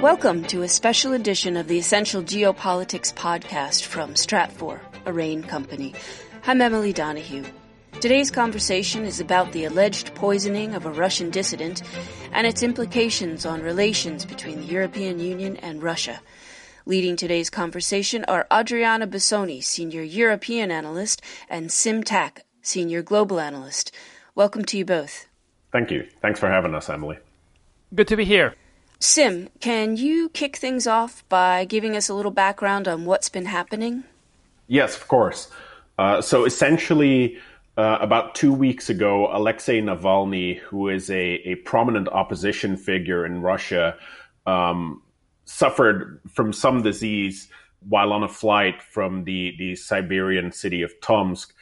Welcome to a special edition of the Essential Geopolitics podcast from Stratfor, a RANE company. I'm Emily Donahue. Today's conversation is about the alleged poisoning of a Russian dissident and its implications on relations between the European Union and Russia. Leading today's conversation are Adriano Bosoni, Senior European Analyst, and Sim Tack, Senior Global Analyst. Welcome to you both. Thank you. Thanks for having us, Emily. Good to be here. Sim, can you kick things off by giving us a little background on what's been happening? Yes, of course. Uh, so essentially, uh, about two weeks ago, Alexei Navalny, who is a, a prominent opposition figure in Russia, um, suffered from some disease while on a flight from the, the Siberian city of Tomsk.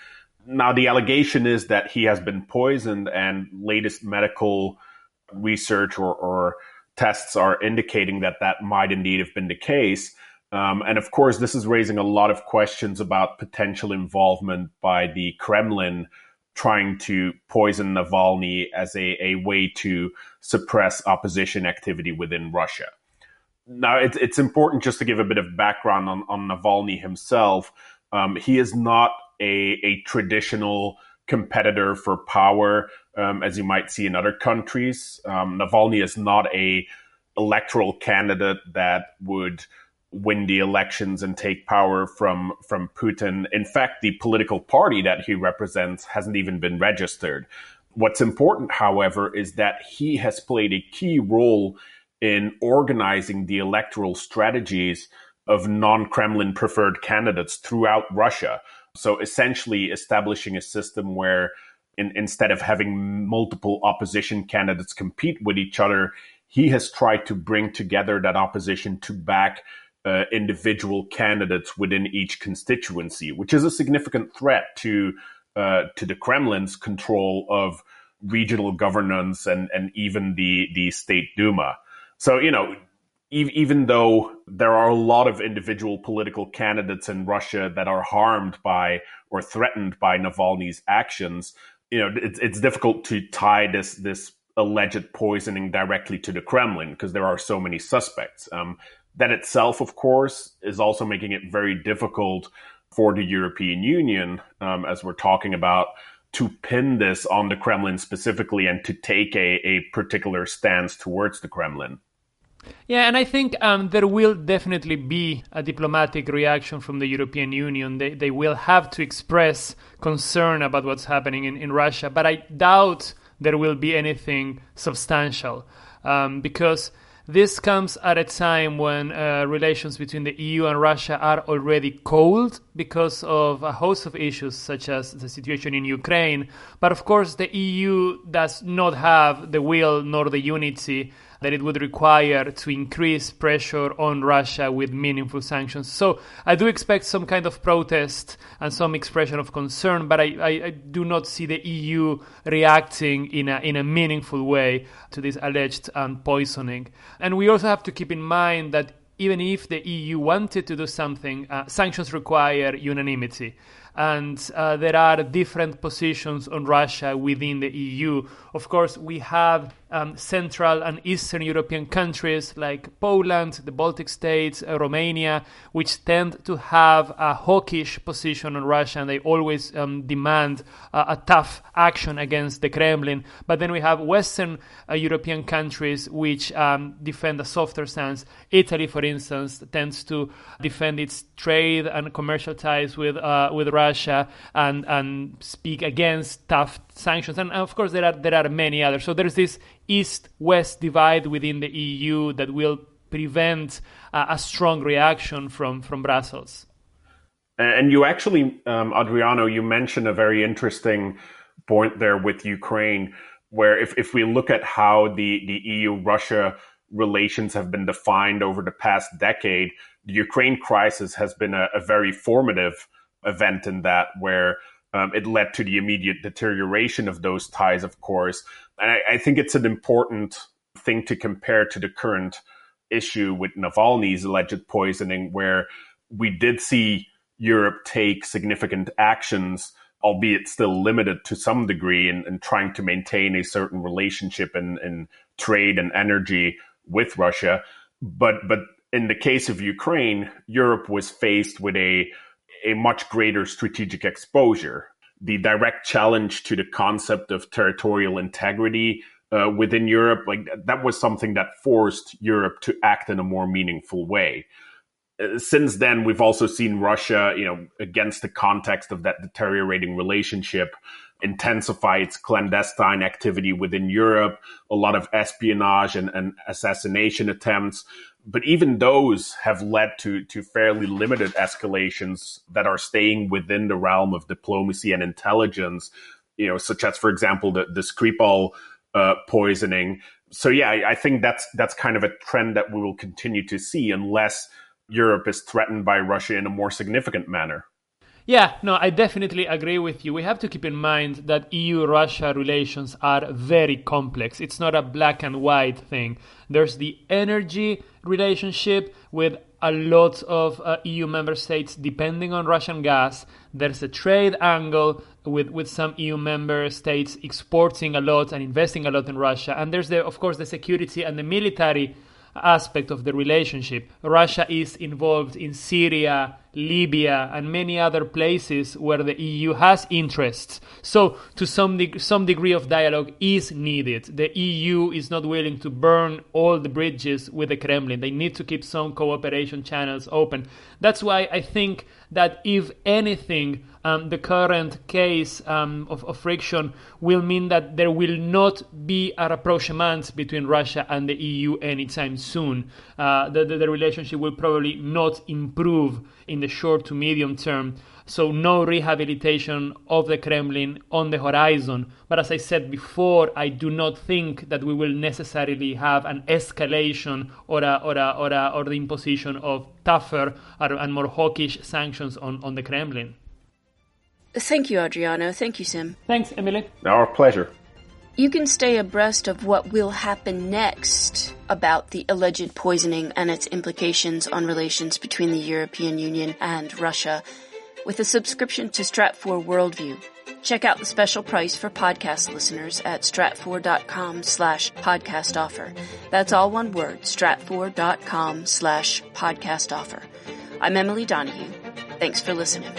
Now, the allegation is that he has been poisoned, and latest medical research or, or tests are indicating that that might indeed have been the case. Um, and of course, this is raising a lot of questions about potential involvement by the Kremlin trying to poison Navalny as a, a way to suppress opposition activity within Russia. Now, it's, it's important just to give a bit of background on, on Navalny himself. Um, he is not a, a traditional competitor for power, um, as you might see in other countries. Um, Navalny is not a electoral candidate that would win the elections and take power from from Putin. In fact, the political party that he represents hasn't even been registered. What's important, however, is that he has played a key role in organizing the electoral strategies of non Kremlin preferred candidates throughout Russia. So essentially, establishing a system where in, instead of having multiple opposition candidates compete with each other, he has tried to bring together that opposition to back uh, individual candidates within each constituency, which is a significant threat to uh, to the Kremlin's control of regional governance and and even the the state Duma. So, you know, even though there are a lot of individual political candidates in Russia that are harmed by or threatened by Navalny's actions, you know, it's, it's difficult to tie this, this alleged poisoning directly to the Kremlin because there are so many suspects. Um, that itself, of course, is also making it very difficult for the European Union, um, as we're talking about, to pin this on the Kremlin specifically and to take a, a particular stance towards the Kremlin. Yeah, and I think um, there will definitely be a diplomatic reaction from the European Union. They, they will have to express concern about what's happening in, in Russia, but I doubt there will be anything substantial um, because this comes at a time when uh, relations between the EU and Russia are already cold because of a host of issues, such as the situation in Ukraine. But of course, the EU does not have the will nor the unity that it would require to increase pressure on Russia with meaningful sanctions. So I do expect some kind of protest and some expression of concern, but I, I, I do not see the EU reacting in a, in a meaningful way to this alleged um, poisoning. And we also have to keep in mind that even if the EU wanted to do something, uh, sanctions require unanimity and uh, there are different positions on Russia within the EU. Of course, we have um, Central and Eastern European countries like Poland, the Baltic states, uh, Romania, which tend to have a hawkish position on Russia and they always um, demand uh, a tough action against the Kremlin. But then we have Western uh, European countries which um, defend a softer stance. Italy, for instance, tends to defend its trade and commercial ties with uh, with Russia and and speak against tough sanctions. And of course, there are there are many others. So there's this east-west divide within the EU that will prevent uh, a strong reaction from from Brussels. And you actually, um, Adriano, you mentioned a very interesting point there with Ukraine, where if, if we look at how the, the EU Russia relations have been defined over the past decade, the Ukraine crisis has been a, a very formative event in that, where um, it led to the immediate deterioration of those ties, of course. And I, I think it's an important thing to compare to the current issue with Navalny's alleged poisoning, where we did see Europe take significant actions albeit still limited to some degree in, in trying to maintain a certain relationship in, in trade and energy with Russia. But but in the case of Ukraine, Europe was faced with a a much greater strategic exposure. The direct challenge to the concept of territorial integrity uh, within Europe, like that was something that forced Europe to act in a more meaningful way. Uh, since then, we've also seen Russia, you know, against the context of that deteriorating relationship, intensify its clandestine activity within Europe, a lot of espionage and, and assassination attempts. But even those have led to, to fairly limited escalations that are staying within the realm of diplomacy and intelligence, you know, such as, for example, the, the Skripal uh, poisoning. So yeah, I, I think that's that's kind of a trend that we will continue to see unless Europe is threatened by Russia in a more significant manner. Yeah, no, I definitely agree with you. We have to keep in mind that EU Russia relations are very complex. It's not a black and white thing. There's the energy relationship with a lot of uh, EU member states depending on Russian gas. There's a trade angle with, with some EU member states exporting a lot and investing a lot in Russia. And there's, the, of course, the security and the military aspect of the relationship. Russia is involved in Syria, Libya, and many other places where the EU has interests. So, to some, de- some degree of dialogue is needed. The EU is not willing to burn all the bridges with the Kremlin. They need to keep some cooperation channels open. That's why I think that if anything, um, the current case um, of, of, friction will mean that there will not be a rapprochement between Russia and the EU anytime soon. Uh, the, the, the, relationship will probably not improve in the short to medium term. So, no rehabilitation of the Kremlin on the horizon. But as I said before, I do not think that we will necessarily have an escalation or, a, or, a, or, a, or the imposition of tougher and more hawkish sanctions on, on the Kremlin. Thank you, Adriano. Thank you, Sim. Thanks, Emily. Our pleasure. You can stay abreast of what will happen next about the alleged poisoning and its implications on relations between the European Union and Russia with a subscription to Stratfor Worldview. Check out the special price for podcast listeners at stratfor.com slash podcast offer. That's all one word, stratfor.com slash podcast offer. I'm Emily Donahue. Thanks for listening.